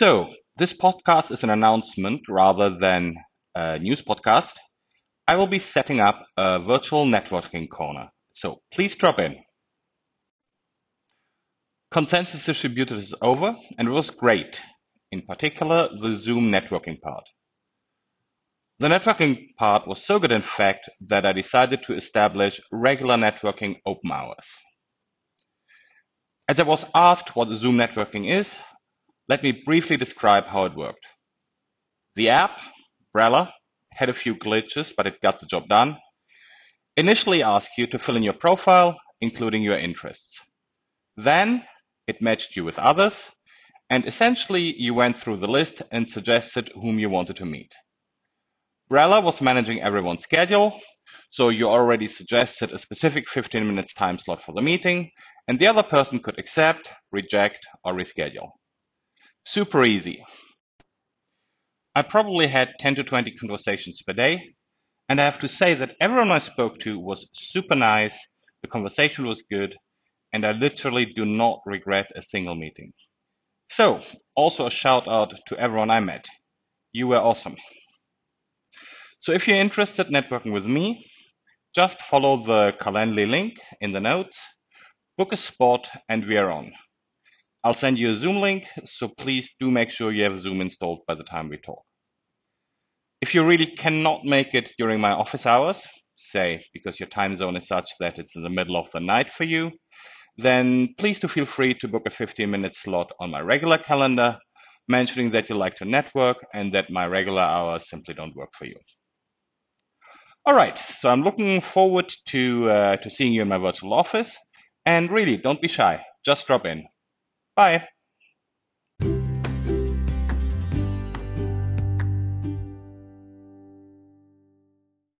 So, this podcast is an announcement rather than a news podcast. I will be setting up a virtual networking corner. So, please drop in. Consensus Distributed is over and it was great, in particular the Zoom networking part. The networking part was so good in fact that I decided to establish regular networking open hours. As I was asked what Zoom networking is, let me briefly describe how it worked. The app, Brella, had a few glitches, but it got the job done. Initially asked you to fill in your profile, including your interests. Then it matched you with others, and essentially you went through the list and suggested whom you wanted to meet. Brella was managing everyone's schedule, so you already suggested a specific 15 minutes time slot for the meeting, and the other person could accept, reject, or reschedule. Super easy. I probably had 10 to 20 conversations per day, and I have to say that everyone I spoke to was super nice, the conversation was good, and I literally do not regret a single meeting. So, also a shout out to everyone I met. You were awesome. So if you're interested in networking with me, just follow the Calendly link in the notes, book a spot, and we are on. I'll send you a Zoom link, so please do make sure you have Zoom installed by the time we talk. If you really cannot make it during my office hours, say because your time zone is such that it's in the middle of the night for you, then please do feel free to book a 15 minute slot on my regular calendar, mentioning that you like to network and that my regular hours simply don't work for you. All right, so I'm looking forward to, uh, to seeing you in my virtual office. And really, don't be shy. Just drop in. Bye.